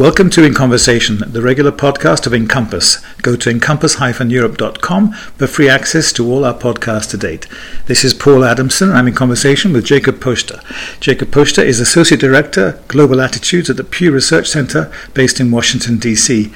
Welcome to In Conversation, the regular podcast of Encompass. Go to encompass-europe.com for free access to all our podcasts to date. This is Paul Adamson. And I'm in conversation with Jacob Poushter. Jacob Poushter is Associate Director, Global Attitudes at the Pew Research Center based in Washington, D.C.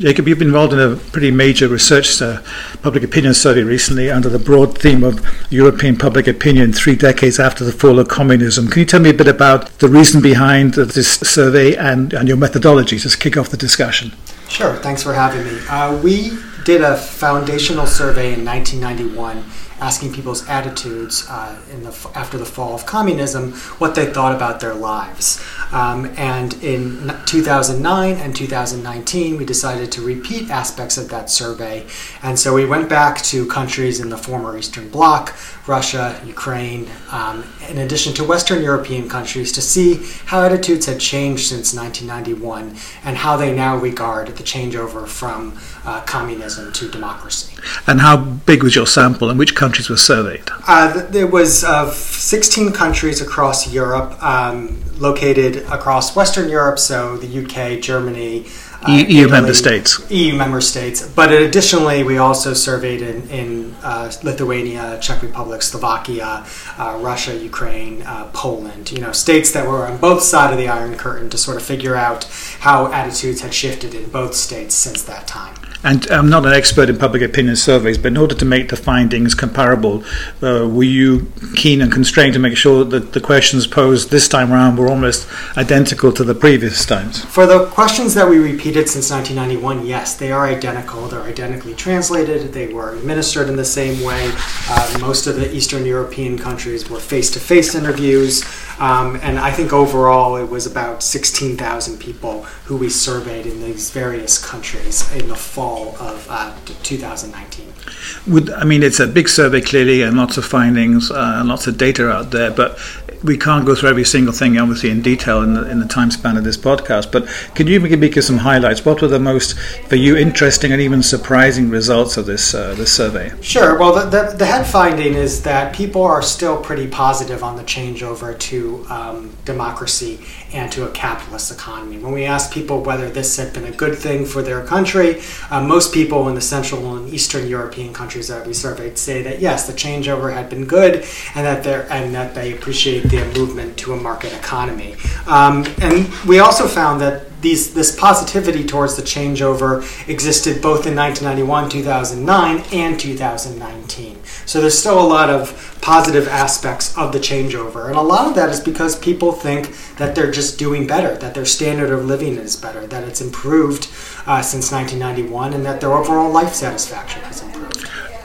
Jacob, you've been involved in a pretty major research uh, public opinion study recently under the broad theme of European public opinion three decades after the fall of communism. Can you tell me a bit about the reason behind this survey and, and your methodology to kick off the discussion? Sure, thanks for having me. Uh, we did a foundational survey in 1991 asking people's attitudes uh, the, after the fall of communism, what they thought about their lives. Um, and in 2009 and 2019, we decided to repeat aspects of that survey. And so we went back to countries in the former Eastern Bloc, Russia, Ukraine, um, in addition to Western European countries, to see how attitudes had changed since 1991 and how they now regard the changeover from uh, communism to democracy. And how big was your sample and which countries were surveyed? Uh, there was uh, 16 countries across Europe, um, located across Western Europe, so the UK, Germany, uh, EU Italy, member states. EU member states. But additionally, we also surveyed in, in uh, Lithuania, Czech Republic, Slovakia, uh, Russia, Ukraine, uh, Poland. You know, states that were on both sides of the Iron Curtain to sort of figure out how attitudes had shifted in both states since that time. And I'm not an expert in public opinion surveys, but in order to make the findings comparable, uh, were you keen and constrained to make sure that the questions posed this time around were almost identical to the previous times? For the questions that we repeated since 1991, yes, they are identical. They're identically translated. They were administered in the same way. Uh, most of the Eastern European countries were face-to-face interviews, um, and I think overall it was about 16,000 people who we surveyed in these various countries in the fall of uh, 2019. Would, I mean, it's a big survey clearly, and lots of findings, uh, and lots of data out there. But we can't go through every single thing, obviously, in detail in the, in the time span of this podcast. But can you make us some highlights? What were the most, for you, interesting and even surprising results of this uh, this survey? Sure. Well, the, the, the, head finding is that people are still pretty positive on the changeover to um, democracy and to a capitalist economy. When we ask people whether this had been a good thing for their country, uh, most people in the Central and Eastern European countries that we surveyed say that yes, the changeover had been good, and that they and that they appreciate the movement to a market economy. Um, and we also found that these, this positivity towards the changeover existed both in 1991, 2009, and 2019. So there's still a lot of positive aspects of the changeover. And a lot of that is because people think that they're just doing better, that their standard of living is better, that it's improved uh, since 1991, and that their overall life satisfaction has improved.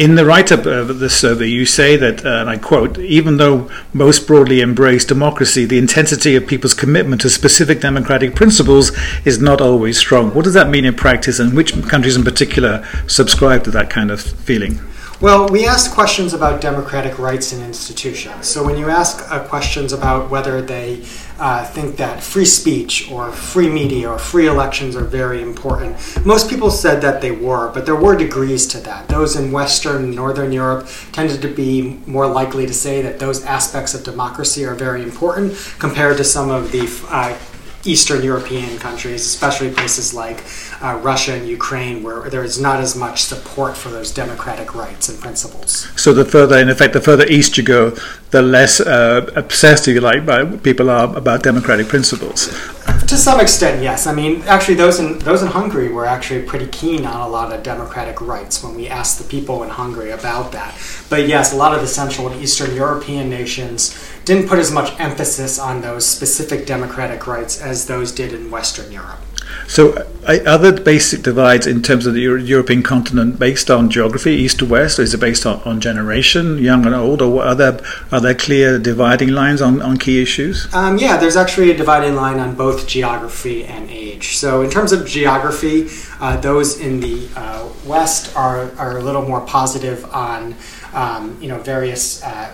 In the write up of this survey, you say that, uh, and I quote, even though most broadly embrace democracy, the intensity of people's commitment to specific democratic principles is not always strong. What does that mean in practice, and which countries in particular subscribe to that kind of feeling? Well, we asked questions about democratic rights and institutions. So when you ask uh, questions about whether they uh, think that free speech or free media or free elections are very important, most people said that they were, but there were degrees to that. Those in Western and Northern Europe tended to be more likely to say that those aspects of democracy are very important compared to some of the uh, Eastern European countries, especially places like uh, Russia and Ukraine, where there is not as much support for those democratic rights and principles. So the further, in effect, the further east you go, the less uh, obsessed, if you like, by people are about democratic principles. To some extent, yes. I mean, actually, those in those in Hungary were actually pretty keen on a lot of democratic rights when we asked the people in Hungary about that. But yes, a lot of the Central and Eastern European nations didn't put as much emphasis on those specific democratic rights as those did in Western Europe. So, other basic divides in terms of the Euro- European continent based on geography, east to west, is it based on, on generation, young and old, or are there are there clear dividing lines on, on key issues? Um, yeah, there's actually a dividing line on both geography and age. So, in terms of geography, uh, those in the uh, west are, are a little more positive on um, you know various uh,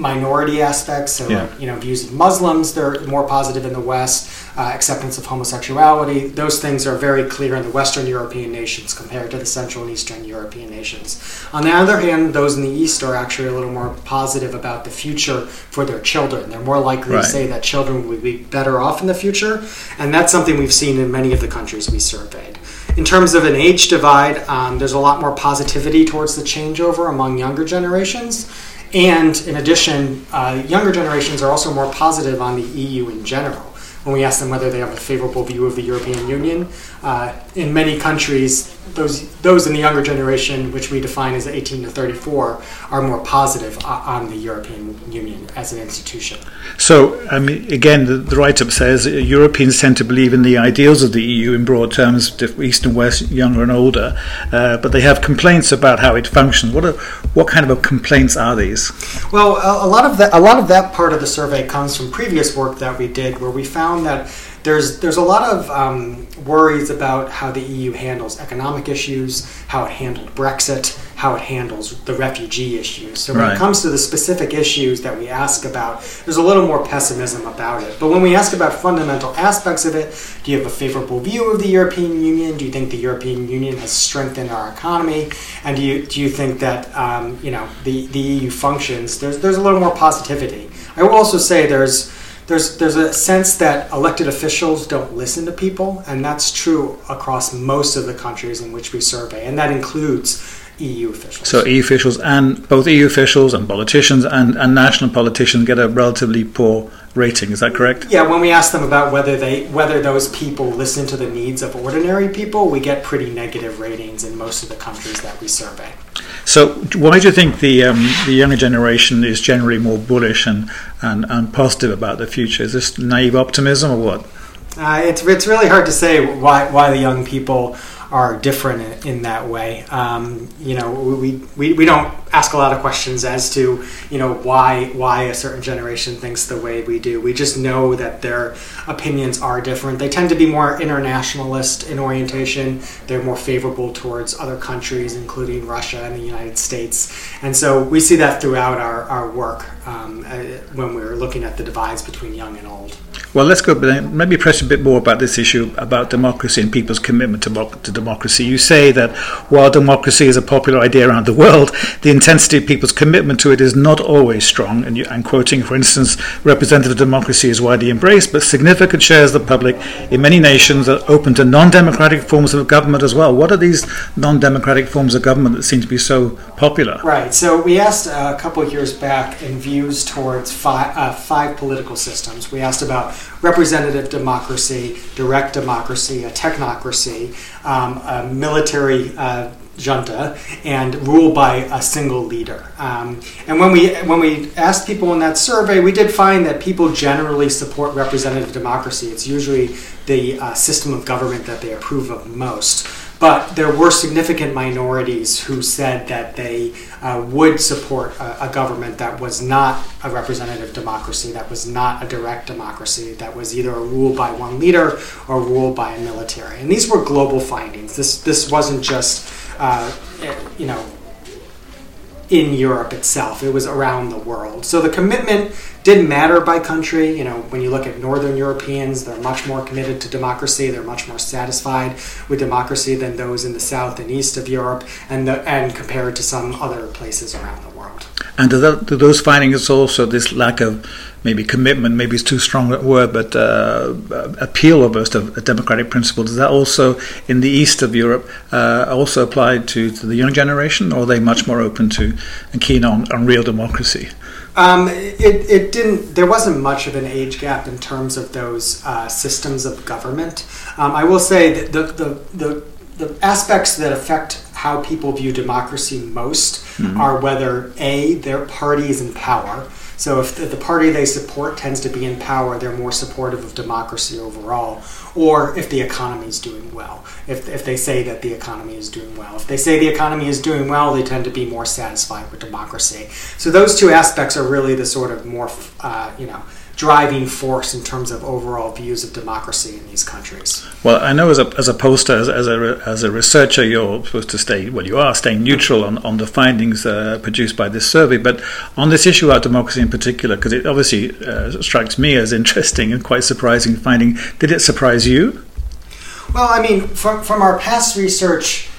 minority aspects. So, Yeah. you know, views of Muslims, they're more positive in the West. Uh, acceptance of homosexuality, those things are very clear in the Western European nations compared to the Central and Eastern European nations. On the other hand, those in the East are actually a little more positive about the future for their children. They're more likely Right. to say that children will be better off in the future, and that's something we've seen in many of the countries we surveyed. In terms of an age divide, um, there's a lot more positivity towards the changeover among younger generations. And in addition, uh, younger generations are also more positive on the EU in general. When we ask them whether they have a favorable view of the European Union, uh, in many countries, those those in the younger generation, which we define as 18 to 34, are more positive on the European Union as an institution. So, I mean, again, the, the write-up says uh, Europeans tend to believe in the ideals of the EU in broad terms, East and West, younger and older, uh, but they have complaints about how it functions. What are, what kind of complaints are these? Well, a, a lot of that a lot of that part of the survey comes from previous work that we did, where we found that there's there's a lot of um, worries about how the EU handles economic issues, how it handled Brexit, how it handles the refugee issues. So when Right. it comes to the specific issues that we ask about, there's a little more pessimism about it. But when we ask about fundamental aspects of it, do you have a favorable view of the European Union? Do you think the European Union has strengthened our economy? And do you do you think that um, you know the, the EU functions? There's there's a little more positivity. I will also say there's there's there's a sense that elected officials don't listen to people, and that's true across most of the countries in which we survey, and that includes EU officials. So, EU officials and both EU officials and politicians and, and national politicians get a relatively poor rating. Is that correct? Yeah, when we ask them about whether they whether those people listen to the needs of ordinary people, we get pretty negative ratings in most of the countries that we survey. So, why do you think the um, the younger generation is generally more bullish and, and, and positive about the future? Is this naive optimism or what? Uh, it's it's really hard to say why why the young people are different in, in that way. Um, you know, we, we we don't ask a lot of questions as to you know why why a certain generation thinks the way we do. We just know that their opinions are different. They tend to be more internationalist in orientation. They're more favorable towards other countries, including Russia and the United States. And so we see that throughout our, our work um, uh, when we're looking at the divides between young and old. Well, let's go. Maybe press a bit more about this issue about democracy and people's commitment to, to democracy. You say that while democracy is a popular idea around the world, the intensity of people's commitment to it is not always strong. And you, quoting, for instance, representative democracy is widely embraced, but significant shares of the public in many nations are open to non-democratic forms of government as well. What are these non-democratic forms of government that seem to be so popular? Right. So we asked uh, a couple of years back in views towards five, uh, five political systems. We asked about representative democracy, direct democracy, a technocracy, um, a military uh, junta, and rule by a single leader. Um, and when we when we asked people in that survey, we did find that people generally support representative democracy. It's usually the uh, system of government that they approve of most. But there were significant minorities who said that they uh, would support a, a, government that was not a representative democracy, that was not a direct democracy, that was either a rule by one leader or rule by a military. And these were global findings. This this wasn't just uh, you know in Europe itself. It was around the world. So the commitment didn't matter by country. You know, when you look at Northern Europeans, they're much more committed to democracy. They're much more satisfied with democracy than those in the south and east of Europe, and the, and compared to some other places around the world. And those findings also this lack of maybe commitment, maybe it's too strong a word, but uh, appeal almost of a democratic principle. Does that also, in the east of Europe, uh, also apply to, to the young generation, or are they much more open to and keen on, on real democracy? Um, it, it didn't. There wasn't much of an age gap in terms of those uh, systems of government. Um, I will say that the, the the the aspects that affect how people view democracy most mm-hmm. are whether a their party is in power. So if the, the, party they support tends to be in power, they're more supportive of democracy overall. Or if the economy is doing well, if, if they say that the economy is doing well. If they say the economy is doing well, they tend to be more satisfied with democracy. So those two aspects are really the sort of more, uh, you know, driving force in terms of overall views of democracy in these countries. Well, I know as a, as a pollster, as, as, a, as a researcher, you're supposed to stay, well, you are staying neutral on, on the findings uh, produced by this survey. But on this issue about democracy in particular, because it obviously uh, strikes me as interesting and quite surprising finding, did it surprise you? Well, I mean, from, from our past research,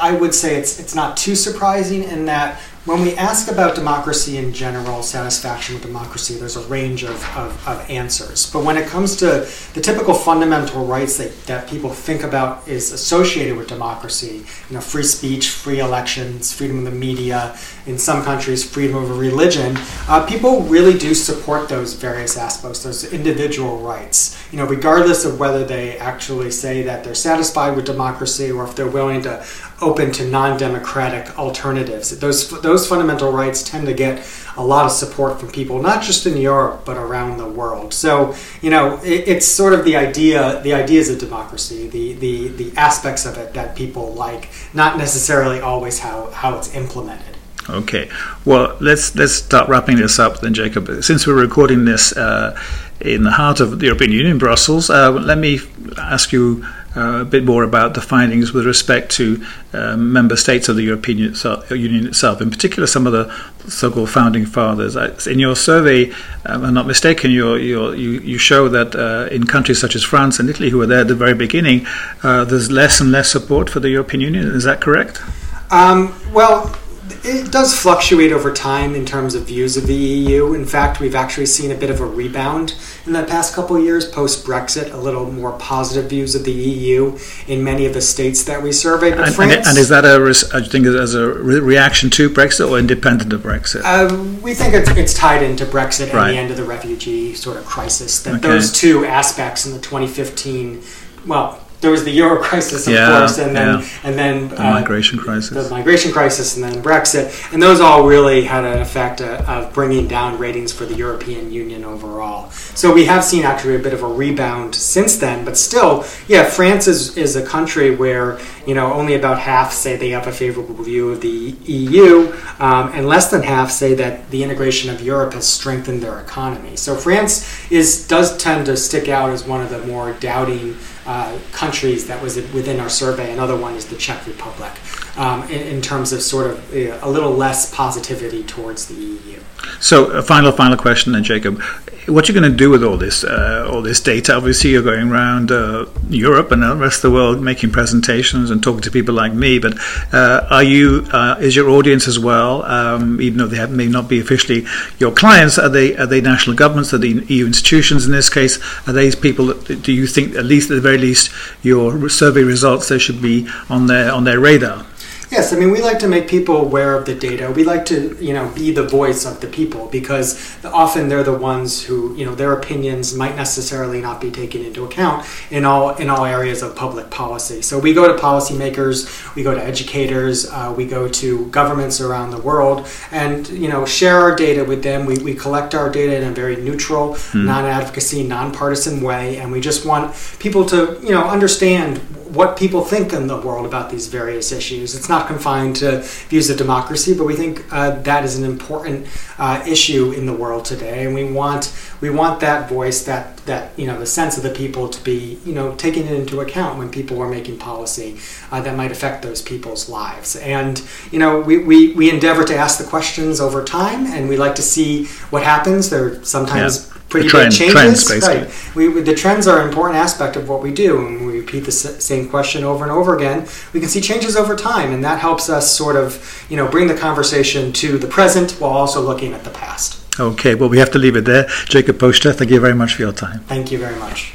I would say it's it's not too surprising in that when we ask about democracy in general, satisfaction with democracy, there's a range of, of, of, answers. But when it comes to the typical fundamental rights that, that people think about is associated with democracy, you know, free speech, free elections, freedom of the media, in some countries, freedom of religion, uh, people really do support those various aspects, those individual rights. You know, regardless of whether they actually say that they're satisfied with democracy or if they're willing to open to non-democratic alternatives. Those those fundamental rights tend to get a lot of support from people, not just in Europe but around the world. So you know, it, it's sort of the idea, the ideas of democracy, the the the aspects of it that people like, not necessarily always how how it's implemented. Okay, well let's let's start wrapping this up then, Jacob. Since we're recording this uh, in the heart of the European Union, Brussels, uh, let me ask you uh, a bit more about the findings with respect to uh, member states of the European Union itself, in particular some of the so-called founding fathers. In your survey, um, I'm not mistaken, you you show that uh, in countries such as France and Italy, who were there at the very beginning, uh, there's less and less support for the European Union. Is that correct? Um, well, it does fluctuate over time in terms of views of the EU. In fact, we've actually seen a bit of a rebound in the past couple of years post Brexit, a little more positive views of the EU in many of the states that we surveyed. And, France, and, is that a, I think, as a reaction to Brexit or independent of Brexit? Uh, we think it's, it's, tied into Brexit and right. the end of the refugee sort of crisis. That okay. those two aspects in the 2015, well, there was the euro crisis, of yeah, course, and then yeah. and then the uh, migration crisis, the migration crisis, and then Brexit, and those all really had an effect of, uh, of bringing down ratings for the European Union overall. So we have seen actually a bit of a rebound since then, but still, yeah, France is is a country where you know only about half say they have a favorable view of the EU, um, and less than half say that the integration of Europe has strengthened their economy. So France is does tend to stick out as one of the more doubting uh, countries that was within our survey. Another one is the Czech Republic, um, in, in, terms of sort of uh, a little less positivity towards the EU. So, a final, final question, then, Jacob. What are you going to do with all this, uh, all this data? Obviously, you're going around uh, Europe and the rest of the world making presentations and talking to people like me. But uh, are you, uh, is your audience as well, um, even though they have, may not be officially your clients? Are they, are they national governments? Are they EU institutions in this case? Are these people that do you think, at least at the very least, your survey results they should be on their on their radar? Yes, I mean we like to make people aware of the data. We like to, you know, be the voice of the people because often they're the ones who, you know, their opinions might necessarily not be taken into account in all in all areas of public policy. So we go to policymakers, we go to educators, uh, we go to governments around the world, and you know, share our data with them. We, we collect our data in a very neutral, hmm. non-advocacy, non-partisan way, and we just want people to, you know, understand what people think in the world about these various issues. It's not confined to views of democracy, but we think uh, that is an important uh, issue in the world today, and we want we want that voice, that that you know, the sense of the people to be you know taken into account when people are making policy uh, that might affect those people's lives. And you know, we, we we endeavor to ask the questions over time, and we like to see what happens. There are sometimes. Yeah pretty trend, big changes. Trends, right. We, the trends are an important aspect of what we do, and we repeat the same question over and over again. We can see changes over time, and that helps us sort of, you know, bring the conversation to the present while also looking at the past. Okay, well, we have to leave it there. Jacob Poushter, thank you very much for your time. Thank you very much.